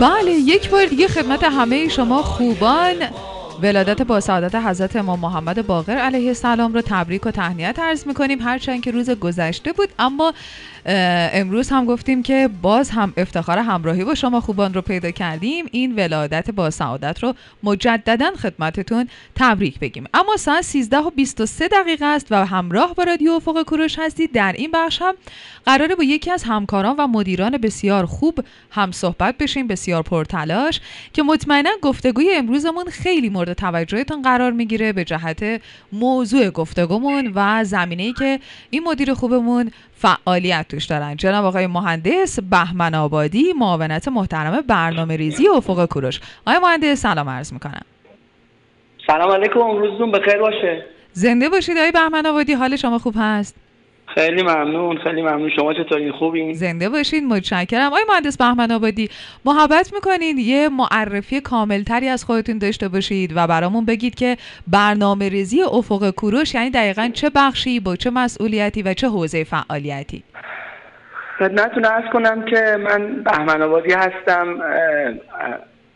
بله یک بار دیگه خدمت همه شما خوبان. ولادت با سعادت حضرت امام محمد باقر علیه السلام رو تبریک و تهنیت عرض می‌کنیم. هرچند که روز گذشته بود اما امروز هم گفتیم که باز هم افتخار همراهی با شما خوبان رو پیدا کردیم. این ولادت با سعادت رو مجددا خدمتتون تبریک بگیم. اما ساعت 13 و 23 دقیقه است و همراه با رادیو افق کوروش هستید. در این بخش هم قراره با یکی از همکاران و مدیران بسیار خوب هم صحبت بشیم بسیار پرتلاش که مطمئنا گفتگوی امروزمون خیلی مورد توجهتون قرار می‌گیره به جهت موضوع گفتگومون و زمینه‌ای که این مدیر خوبمون فعالیت توش دارن. جناب آقای مهندس بهمن آبادی معاونت محترم برنامه ریزی افق کوروش. آقای مهندس سلام عرض می‌کنم. سلام علیکم روزتون بخیر باشه. زنده باشید آقای بهمن آبادی حال شما خوب هست؟ خیلی ممنون خیلی ممنون. شما چطورین؟ خوبین؟ زنده باشید متشکرم. آقای مهندس بهمن آبادی محبت می‌کنید یه معرفی کاملتری از خودتون داشته باشید و برامون بگید که برنامه ریزی افق کوروش یعنی دقیقا چه بخشی با چه مسئولیتی و چه حوزه فعالیتی؟ خدمتتون ارز کنم که من بهمن آبادی هستم.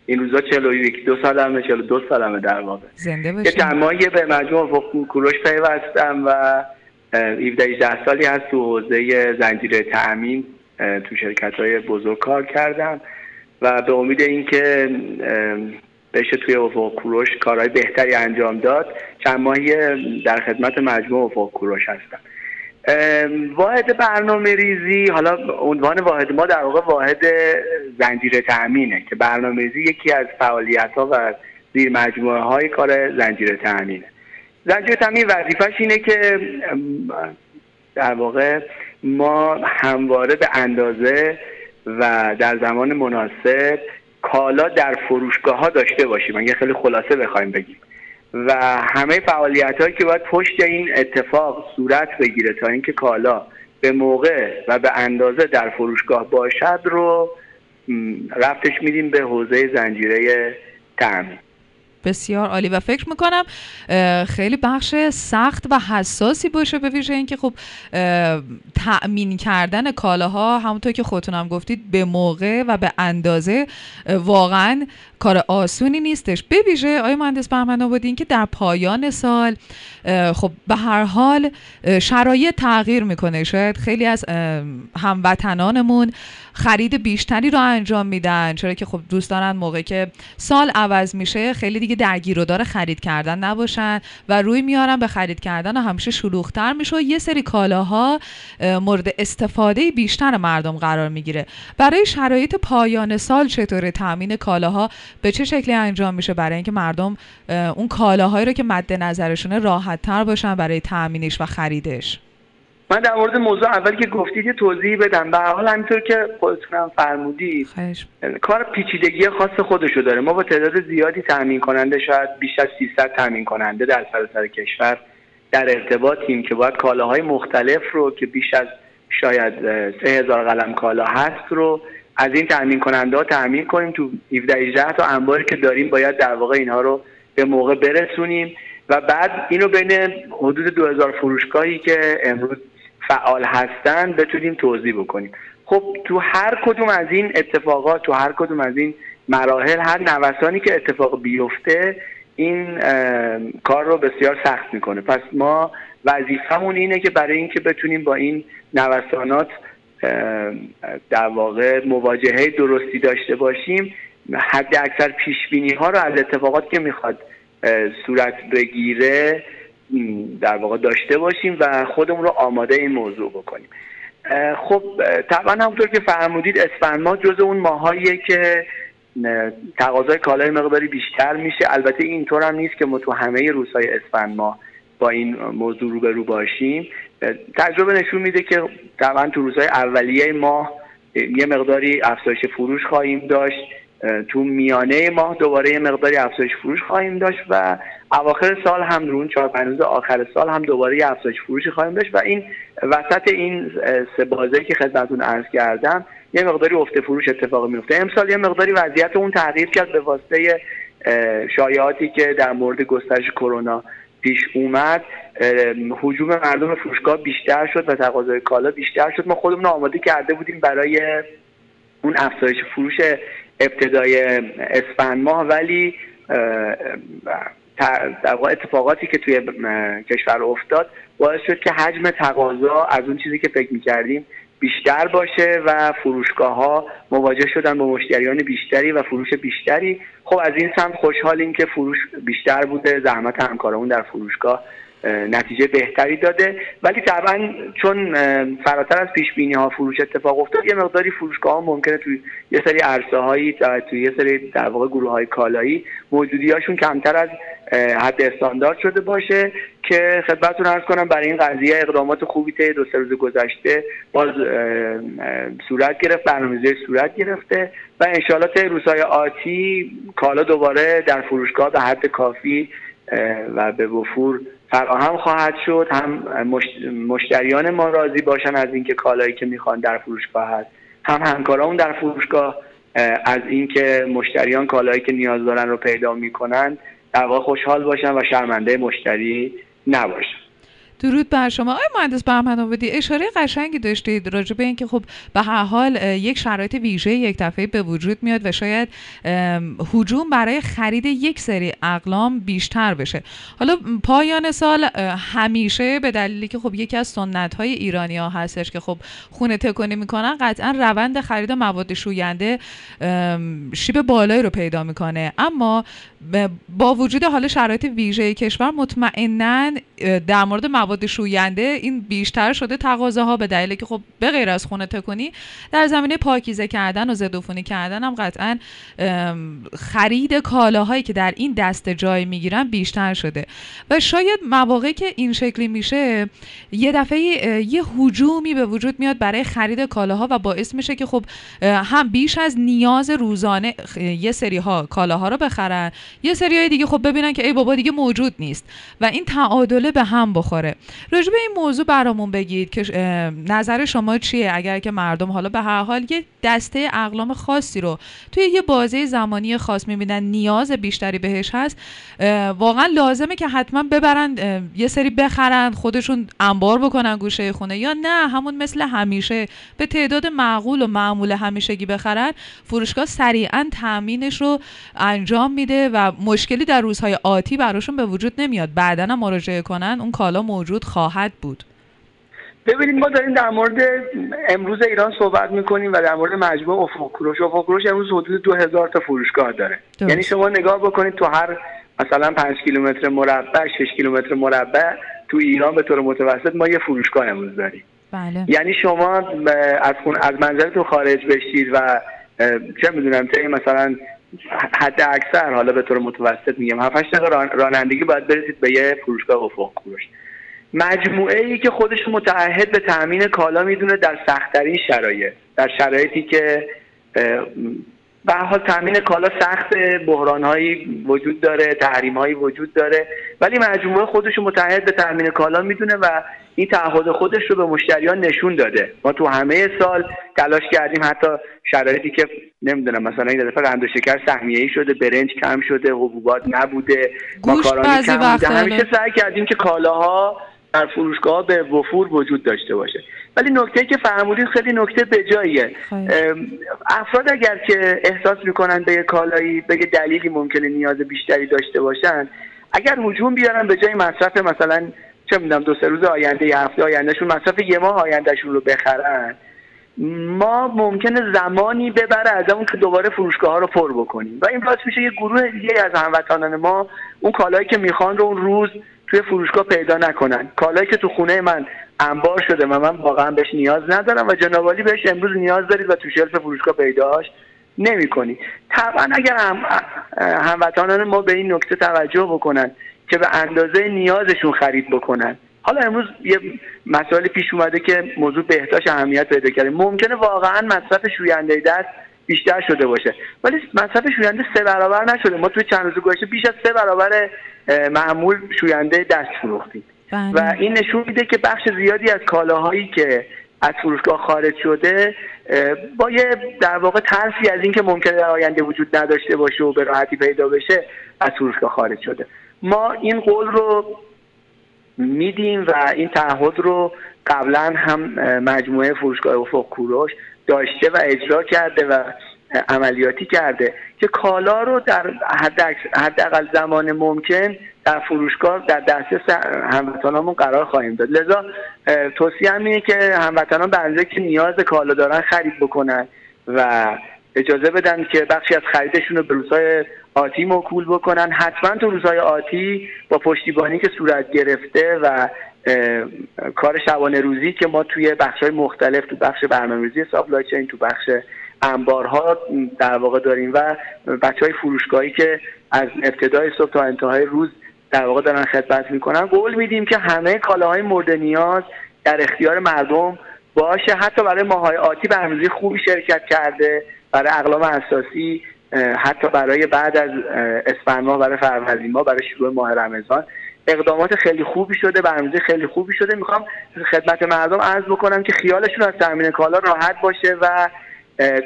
این روزا 41 دو سالمه 42 سالمه در واقع. زنده باشید یه به مجموع افق کوروش پیوستم و 17 سالی هست تو حوزه زنجیره تأمین تو شرکت های بزرگ کار کردم و به امید اینکه بشه توی افق کوروش کارهای بهتری انجام داد چند ماهی در خدمت مجموع افق کوروش هستم واحد برنامه ریزی حالا عنوان واحد ما در واقع واحد زنجیره تأمینه که برنامه ریزی یکی از فعالیت ها و زیر مجموعه های کار زنجیره تأمینه. زنجیره تامین وظیفش اینه که در واقع ما همواره به اندازه و در زمان مناسب کالا در فروشگاه ها داشته باشیم. اگه خیلی خلاصه بخوایم بگیم. و همه فعالیت هایی که باید پشت این اتفاق صورت بگیره تا اینکه کالا به موقع و به اندازه در فروشگاه باشد رو رفتش میدیم به حوزه زنجیره تامین بسیار عالی و فکر می‌کنم خیلی بخش سخت و حساسی باشه به ویژه اینکه خب تأمین کردن کالاها همونطور که خودتونم گفتید به موقع و به اندازه واقعا کار آسونی نیستش. به ویژه آیا مهندس بهمن آبادی که در پایان سال خب به هر حال شرایط تغییر می‌کنه. شاید خیلی از هموطنانمون خرید بیشتری رو انجام میدن. چرا که خب دوست دارن موقع که سال عوض میشه خیلی دیگه درگیر و داره خرید کردن نباشن و روی میارن به خرید کردن و همیشه شلوغتر میشه و یه سری کالاها مورد استفاده بیشتر مردم قرار می‌گیره. برای شرایط پایان سال چطور تامین کالاها به چه شکلی انجام میشه؟ برای اینکه مردم اون کالاهایی رو که مد نظرشونه راحت تر باشن برای تامینش و خریدش. من در مورد موضوع اولی که گفتید یه توضیح بدم. به حال همینطور که خودتونم فرمودید کار پیچیدگی خاص خودشو داره. ما با تعداد زیادی تامین کننده شاید بیش از 300 تامین کننده در سراسر کشور در ارتباطیم که باید کالاهای مختلف رو که بیش از شاید 3000 قلم کالا هست رو از این تامین کننده ها تامین کنیم. تو 17 18 تا انباری که داریم باید در واقع اینها رو به موقع برسونیم. و بعد اینو بین حدود 2000 فروشگاهی که امروز فعال هستن بتونیم توضیح بکنیم. خب تو هر کدوم از این اتفاقات تو هر کدوم از این مراحل هر نوسانی که اتفاق بیفته این کار رو بسیار سخت می‌کنه. پس ما وظیفمون اینه که برای اینکه بتونیم با این نوسانات در واقع مواجهه درستی داشته باشیم حد اکثر پیش بینی ها رو از اتفاقات که می‌خواد صورت بگیره در واقع داشته باشیم و خودمون رو آماده این موضوع بکنیم. خب طبعا همونطور که فرمودید اسفند ماه جز اون ماهاییه که تقاضای کالای مقداری بیشتر میشه. البته اینطور هم نیست که ما تو همه روزهای اسفند ماه با این موضوع روبرو باشیم. تجربه نشون میده که طبعا تو روزهای اولیه ماه یه مقداری افزایش فروش خواهیم داشت. تو میانه ماه دوباره یه مقداری افزایش فروش خواهیم داشت و اواخر سال هم رون چهار پنج آخر سال هم دوباره یه افزایش فروشی خواهیم داشت و این وسط این سه بازه که خدمتتون عرض کردم یه مقداری افت فروش اتفاق میفته امسال یه مقداری وضعیت اون تغییر کرد به واسطه شایعاتی که در مورد گسترش کرونا پیش اومد. حجوم مردم فروشگاه بیشتر شد و تقاضای کالا بیشتر شد. ما خودمون آماده کرده بودیم برای اون افزایش فروش ابتدای اسفند ماه ولی در اتفاقاتی که توی کشور افتاد باعث شد که حجم تقاضا از اون چیزی که فکر می‌کردیم بیشتر باشه و فروشگاه ها مواجه شدن با مشتریان بیشتری و فروش بیشتری. خب از این سمت خوشحالیم که فروش بیشتر بوده زحمت همکارمون در فروشگاه نتیجه بهتری داده. ولی طبعا چون فراتر از پیش بینی ها فروش اتفاق افتاد یه مقداری فروشگاه ها ممکنه توی یه سری عرصه هایی توی یه سری در واقع گروه های کالایی موجودی هاشون کمتر از حد استاندارد شده باشه که خدمتتون ارز کنم برای این قضیه اقدامات خوبی طی دو سه روز گذشته باز صورت گرفت برنامه‌ریزی صورت گرفته و انشالله طی روزهای آتی کالا دوباره در فروشگاه به حد کافی و به وفور فراهم خواهد شد هم مشتریان ما راضی باشن از اینکه کالایی که می‌خوان در فروشگاه هست. هم همکارامون در فروشگاه از اینکه مشتریان کالایی که نیاز دارن رو پیدا می‌کنن در واقع خوشحال باشن و شرمنده مشتری نباشن. درود بر شما. آقای مهندس بهمن آبادی اشاره قشنگی داشتید راجع به اینکه خب به هر حال یک شرایط ویژه یک دفعه به وجود میاد و شاید هجوم برای خرید یک سری اقلام بیشتر بشه. حالا پایان سال همیشه به دلیلی که خب یکی از سنت های ایرانی ها هستش که خب خونه تکونی می‌کنن قطعا روند خرید مواد شوینده شیب بالایی رو پیدا می‌کنه. اما با وجود حال شرایط ویژه کشور مطمئنا در مورد مواد شوینده این بیشتر شده تقاضاها به دلیلی که خب به غیر از خونه تکونی در زمینه پاکیزه کردن و ضدعفونی کردن هم قطعا خرید کالاهایی که در این دسته جای می‌گیرن بیشتر شده. و شاید مواقعی که این شکلی میشه یه دفعه یه حجومی به وجود میاد برای خرید کالاها و باعث میشه که خب هم بیش از نیاز روزانه یه سری ها کالاها رو بخرن یه سری های دیگه خب ببینن که ای بابا دیگه موجود نیست و این تعادله به هم بخوره. راجع به این موضوع برامون بگید که نظر شما چیه؟ اگر که مردم حالا به هر حال یه دسته اقلام خاصی رو. توی یه بازه زمانی خاص می‌بینن نیاز بیشتری بهش هست. واقعا لازمه که حتما ببرن یه سری بخرن خودشون انبار بکنن گوشه خونه. یا نه همون مثل همیشه. به تعداد معقول و معمول همیشگی بخرن فروشگاه سریعا تامینش رو انجام میده و مشکلی در روزهای آتی براشون به وجود نمیاد. بعدا مراجعه کنن اون کالا موجود خواهد بود. ببینید ما داریم در مورد امروز ایران صحبت می‌کنیم و در مورد مجموعه افق کروش افق کروش امروز حدود دو هزار تا فروشگاه داره. یعنی شما نگاه بکنید تو هر مثلا پنج کیلومتر مربع 6 کیلومتر مربع تو ایران به طور متوسط ما یه فروشگاه امروز داریم. بله. یعنی شما از خون از منزلتون خارج بشید و چه می‌دونم تا مثلا حد اکثر حالا به طور متوسط میگم 7 دقیقه رانندگی باید برسید به یه فروشگاه افق کوروش مجموعه ای که خودش متعهد به تامین کالا می‌دونه در سختترین شرایط. در شرایطی که به حال تامین کالا سخت بحران هایی وجود داره تحریم هایی وجود داره ولی مجموعه خودش متحد به تامین کالا می‌دونه و این تعهد خودش رو به مشتریان نشون داده. ما تو همه سال تلاش کردیم حتی شرایطی که نمی‌دونم مثلا این دفعه قند و شکر سهمیه ای شده برنج کم شده حبوبات نبوده ماکارونی کم بوده. همیشه سعی کردیم که کالاها در فروشگاه به وفور وجود داشته باشه. ولی نکته که فرمودید خیلی نکته به جاییه. افراد اگر که احساس می‌کنن به کالایی به دلیلی ممکنه نیاز بیشتری داشته باشن اگر هجوم بیارن به جای مصرف مثلا چه می‌دونم دو سه روز آینده یه هفته آیندهشون مصرف یه ماه آیندهشون رو بخرن ما ممکنه زمانی ببره از اون که دوباره فروشگاه ها رو پر بکنیم. و این باعث میشه یه گروه دیگه از هموطنان ما اون کالایی که می‌خوان رو اون روز توی فروشگاه پیدا نکنن. کالایی که تو خونه من انبار شده و من واقعا بهش نیاز ندارم و جنابالی بهش امروز نیاز دارید و تو شلف فروشگاه پیداش نمی کنی طبعا اگر هم هموطنان ما به این نکته توجه بکنن که به اندازه نیازشون خرید بکنن. حالا امروز یه مسائل پیش اومده که موضوع بهداشت اهمیت پیدا کرده. ممکنه واقعا مصرف شوینده دست بیشتر شده باشه. ولی مصرف شوینده سه برابر نشده. ما توی چند روز گذشته بیش از سه برابر معمول شوینده دست فروختیم. بله. و این نشون میده که بخش زیادی از کالاهایی که از فروشگاه خارج شده با یه در واقع ترسی از اینکه ممکنه در آینده وجود نداشته باشه و به راحتی پیدا بشه از فروشگاه خارج شده. ما این قول رو میدیم و این تعهد رو قبلا هم مجموعه فروشگاه افق کوروش داشته و اجرا کرده و عملیاتی کرده که کالا رو در حداقل زمان ممکن در فروشگاه در دسترس هموطنانمون قرار خواهیم داد. لذا توصیه اینه که هموطنان به که نیاز کالا دارن خرید بکنن و اجازه بدن که بخشی از خریدشون رو به روزهای آتی موکول بکنن. حتما تو روزهای آتی با پشتیبانی که صورت گرفته و کار شبانه روزی که ما توی بخش های مختلف تو بخش برنامه‌ریزی سابلای چین تو بخش انبارها در واقع داریم و بچه های فروشگاهی که از ابتدای صبح تا انتهای روز در واقع دارن خدمت می‌کنن. قول میدیم که همه کالاهای مورد نیاز در اختیار مردم باشه. حتی برای ماهای آتی برنامه‌ریزی خوبی شرکت کرده برای اقلام اساسی حتی برای بعد از اسفند ماه برای فروردین ماه برای شروع ماه رمضان. اقدامات خیلی خوبی شده برنامه‌ریزی خیلی خوبی شده. می‌خوام خدمت مردم عرض بکنم که خیالشون از تامین کالا راحت باشه و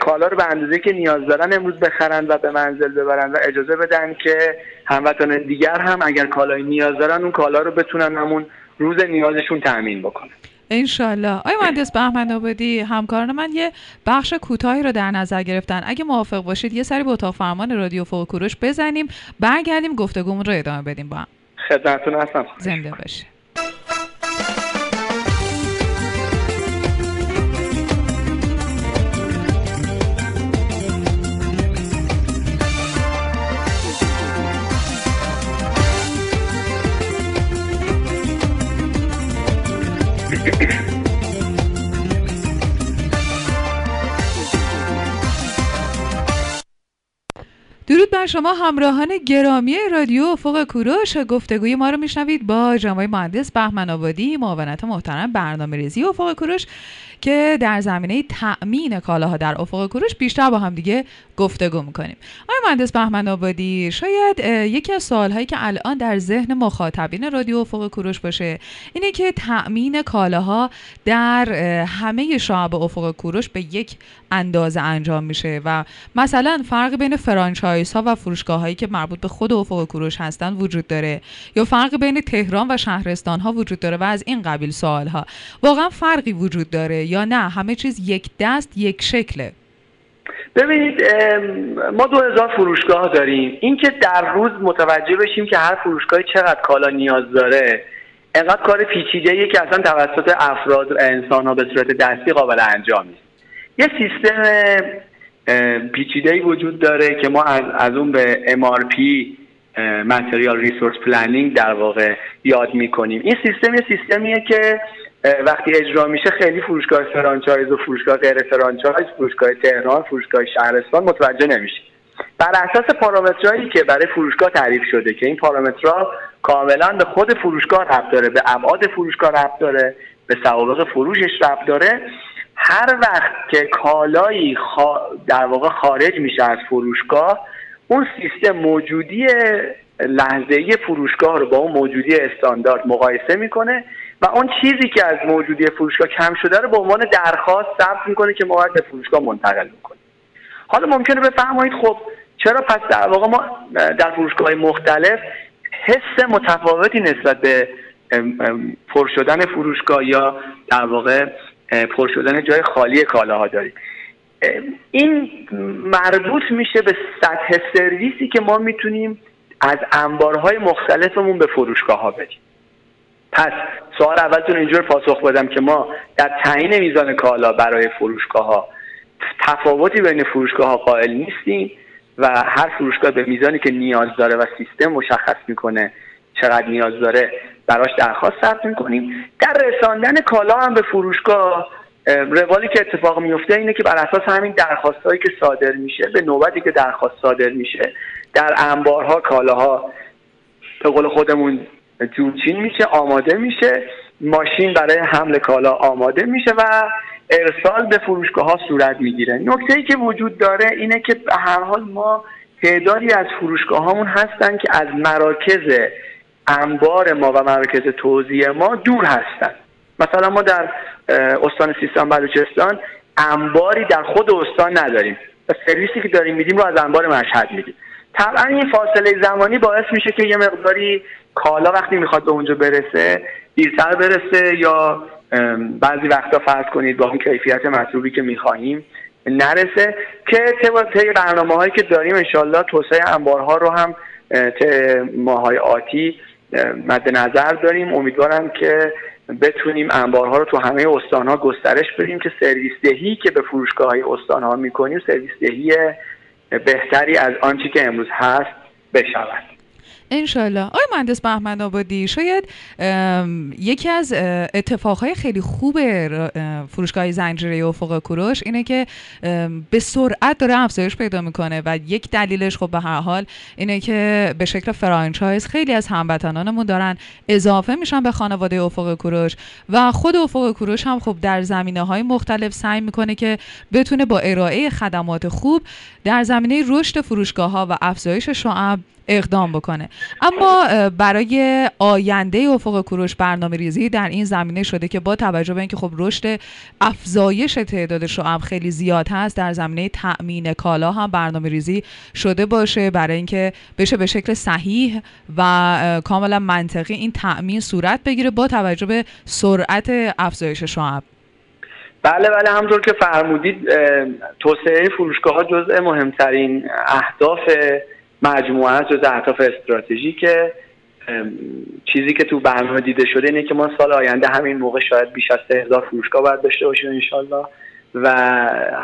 کالا رو به اندازه که نیاز دارن امروز بخرن و به منزل ببرن و اجازه بدن که هموطنان دیگر هم اگر کالای نیاز دارن اون کالا رو بتونن همون روز نیازشون تامین بکنن. انشالله آیا مهندس بهمن آبادی همکاران من یه بخش کوتاهی رو در نظر گرفتن. اگه موافق باشید یه سری به اتاق فرمان رادیو فوق کوروش بزنیم برگردیم گفتگومون رو ادامه بدیم با هم. خدمتتون هستم. زنده باشه. شما همراهان گرامی رادیو افق کوروش گفتگوی ما رو میشنوید با جناب مهندس بهمن آبادی معاونت محترم برنامه ریزی افق کوروش که در زمینه تأمین کالاها در افق کوروش بیشتر با هم دیگه گفتگو می‌کنیم. آقای مهندس بهمن آبادی شاید یکی از سوالهایی که الان در ذهن مخاطبین رادیو افق کوروش باشه اینه که تأمین کالاها در همه شعب افق کوروش به یک اندازه انجام میشه و مثلا فرق بین فرانچایز ها و فروشگاه هایی که مربوط به خود افق کوروش هستن وجود داره. یا فرق بین تهران و شهرستان ها وجود داره و از این قبیل سوال ها واقعا فرقی وجود داره یا نه؟ همه چیز یک دست یک شکله. ببینید ما دو هزار فروشگاه داریم. اینکه در روز متوجه بشیم که هر فروشگاهی چقدر کالا نیاز داره انقدر کار پیچیده که اصلا توسط افراد و انسان ها به صورت دستی قابل انجام نیست. یه سیستم پیچیده وجود داره که ما از, از اون به MRP Material Resource Planning در واقع یاد می‌کنیم. این سیستم یه سیستمیه که وقتی اجرا میشه خیلی فروشگاه فرانچایز و فروشگاه غیر فرانچایز فروشگاه تهران فروشگاه شهرستان متوجه نمیشه بر اساس پارامترهایی که برای فروشگاه تعریف شده که این پارامترها کاملا به خود فروشگاه ربط داره به ابعاد فروشگاه ربط داره به سوابق فروشش ربط داره هر وقت که کالایی در واقع خارج میشه از فروشگاه اون سیستم موجودی لحظه‌ای فروشگاه رو با اون موجودی استاندارد مقایسه می‌کنه و اون چیزی که از موجودی فروشگاه کم شده رو به عنوان درخواست ثبت می‌کنه که ما باید به فروشگاه منتقل می‌کنیم حالا ممکنه بفرمایید خب چرا پس در واقع ما در فروشگاه مختلف حس متفاوتی نسبت به پر شدن فروشگاه یا در واقع پر شدن جای خالی کالاها داریم این مربوط میشه به سطح سرویسی که ما می‌تونیم از انبارهای مختلفمون به فروشگاه ها بدیم پس سوال اولتون اینجور پاسخ بدم که ما در تعیین میزان کالا برای فروشگاه ها تفاوتی بین فروشگاه ها قائل نیستیم و هر فروشگاه به میزانی که نیاز داره و سیستم مشخص می‌کنه چقدر نیاز داره براش درخواست ثبت می‌کنیم. در رساندن کالا هم به فروشگاه روالی که اتفاق میفته اینه که بر اساس همین درخواست هایی که صادر میشه به نوبتی که درخواست صادر میشه در انبارها کالاها به قول خودمون جوچین میشه آماده میشه. ماشین برای حمل کالا آماده میشه و ارسال به فروشگاه ها صورت می‌گیره. نکته ای که وجود داره اینه که به هر حال ما تعدادی از فروشگاه هامون هستن که از مراکز انبار ما و مراکز توزیع ما دور هستن. مثلا ما در استان سیستان بلوچستان انباری در خود استان نداریم. و سرویسی که داریم میدیم رو از انبار مشهد میدیم. طبعا این فاصله زمانی باعث میشه که یه مقداری کالا وقتی می‌خواد به اونجا برسه دیرتر برسه یا بعضی وقتا فرض کنید با اون کیفیت مطلوبی که می‌خواهیم نرسه که طی برنامه هایی که داریم انشالله توسعه انبارها رو هم ماهای آتی مد نظر داریم. امیدوارم که بتونیم انبارها رو تو همه استانها گسترش بدیم که سرویس دهی که به فروشگاه های استانها می‌کنیم سرویس دهی بهتری از آنچه که امروز هست بشود. انشالله آقای مهندس بهمن آبادی شاید یکی از اتفاقهای خیلی خوب فروشگاه زنجیره افق کوروش اینه که به سرعت داره افزایش پیدا می‌کنه و یک دلیلش خب به هر حال اینه که به شکل فرانچایز خیلی از هموطنانمون دارن اضافه میشن به خانواده افق کوروش و خود افق کوروش هم خب در زمینه های مختلف سعی می‌کنه که بتونه با ارائه خدمات خوب در زمینه رشد فروشگاه ها و افزایش شعب اقدام بکنه. اما برای آینده افق کوروش برنامه ریزی در این زمینه شده که با توجه به اینکه خب رشد افزایش تعداد شعب خیلی زیاد هست در زمینه تأمین کالا هم برنامه ریزی شده باشه برای اینکه بشه به شکل صحیح و کاملا منطقی این تأمین صورت بگیره با توجه به سرعت افزایش شعب. بله بله همطور که فرمودید توسعه فروشگاه ها جزء مهمترین اهداف مجموعه جز اهداف که چیزی که تو برنامه دیده شده اینه که ما سال آینده همین موقع شاید بیش از هزار فروشگاه باید داشته باشیم انشالله و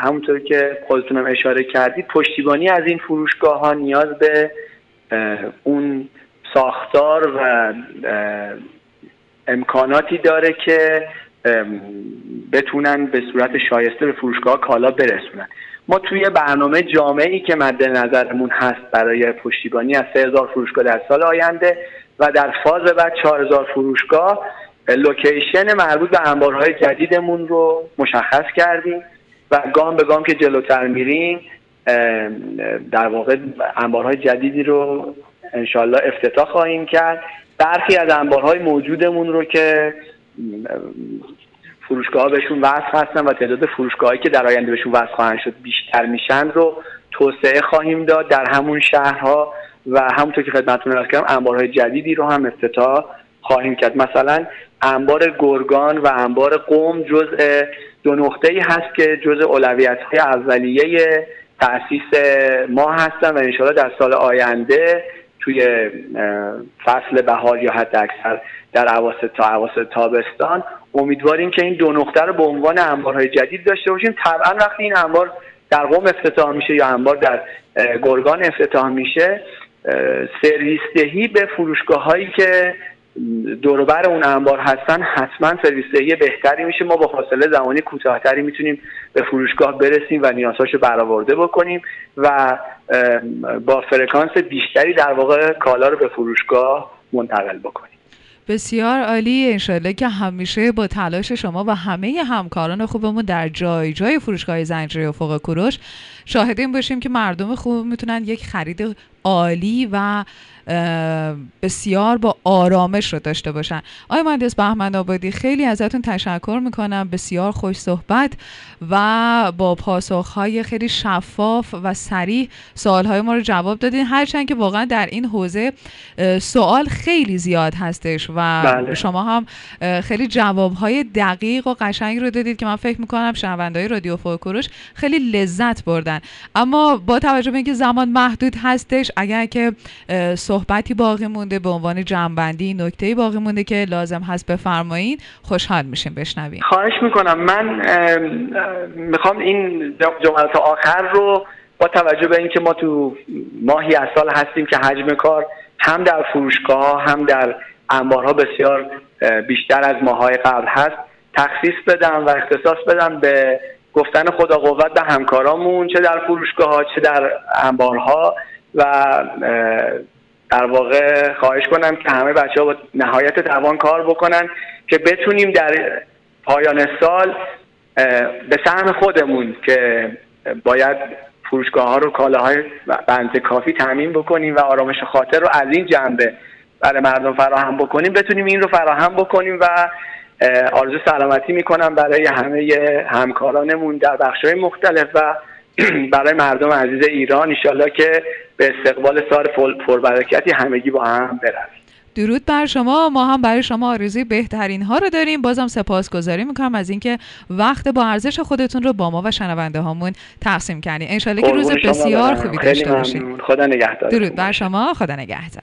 همونطور که خودتونم اشاره کردید پشتیبانی از این فروشگاه ها نیاز به اون ساختار و امکاناتی داره که بتونن به صورت شایسته به فروشگاه کالا برسونن. ما توی برنامه جامعی که مد نظرمون هست برای پشتیبانی از 3000 فروشگاه در سال آینده و در فاز بعد 4000 فروشگاه لوکیشن مربوط به انبارهای جدیدمون رو مشخص کردیم و گام به گام که جلوتر میریم در واقع انبارهای جدیدی رو انشالله افتتاح خواهیم کرد. برخی از انبارهای موجودمون رو که فروشگاه بهشون وصل هستن و تعداد فروشگاهایی که در آینده بهشون وصل خواهند شد بیشتر میشن رو توسعه خواهیم داد در همون شهرها و همونطور که خدمتتون عرض کردم انبارهای جدیدی رو هم افتتاح خواهیم کرد. مثلا انبار گرگان و انبار قوم جزء دو نقطه ای هست که جزء اولویت های اولیه تاسیس ما هستن و انشاءالله در سال آینده توی فصل بهار یا حد اکثر در عواسط تا عواسط تابستان امیدواریم که این دو نقطه رو به عنوان انبارهای جدید داشته باشیم. طبعا وقتی این انبار در قوم افتتاح میشه یا انبار در گرگان افتتاح میشه سرویس دهی به فروشگاه هایی که دوروبر اون انبار هستن حتما سرویس دهی بهتری میشه. ما با فاصله زمانی کوتاهتری می‌تونیم به فروشگاه برسیم و نیازهاشو برآورده بکنیم و با فرکانس بیشتری در واقع کالا رو به فروشگاه منتقل بکنیم. بسیار عالی انشالله که همیشه با تلاش شما و همه همکاران خوبمون در جای جای فروشگاه زنجیره افق کوروش شاهدین باشیم که مردم خوب می‌تونن یک خرید عالی و بسیار با آرامش رو داشته باشن. آقای مهندس بهمن آبادی خیلی ازتون تشکر می‌کنم. بسیار خوش صحبت و با پاسخهای خیلی شفاف و سریح سوالهای ما رو جواب دادین. هرچند که واقعا در این حوزه سوال خیلی زیاد هستش و بله. شما هم خیلی جوابهای دقیق و قشنگ رو دادید که من فکر می‌کنم شنوندهای رادیو فوکروش خیلی لذت بردن. اما با توجه به اینکه زمان محدود هستش اگر که صحبتی باقی مونده به عنوان جنبندی نکته باقی مونده که لازم هست بفرمایید خوشحال میشیم بشنویم. خواهش می‌کنم. من می‌خوام این جملات آخر رو با توجه به اینکه ما تو ماهی از سال هستیم که حجم کار هم در فروشگاه هم در انبارها بسیار بیشتر از ماهای قبل هست تخصیص بدم و اختصاص بدم به گفتن خدا قوت به همکارامون چه در فروشگاه ها چه در انبارها. و در واقع خواهش کنم که همه بچه ها با نهایت توان کار بکنن که بتونیم در پایان سال به سهم خودمون که باید فروشگاه ها رو کالاهای بنز کافی تعمین بکنیم و آرامش خاطر رو از این جنبه برای مردم فراهم بکنیم. بتونیم این رو فراهم بکنیم و آرزو سلامتی می‌کنم برای همه همکارانمون در بخشهای مختلف و برای مردم عزیز ایران. ایشالله که به استقبال سال پربرکتی همگی با هم برویم درود بر شما. ما هم برای شما آرزوی بهترین ها رو داریم. بازم سپاسگزاری می‌کنم از اینکه وقت با ارزش خودتون رو با ما و شنونده هامون تقسیم کردین. انشالله که روز بسیار خوبی داشته باشید خدا نگهدار. درود بر شما. خدا نگهدار.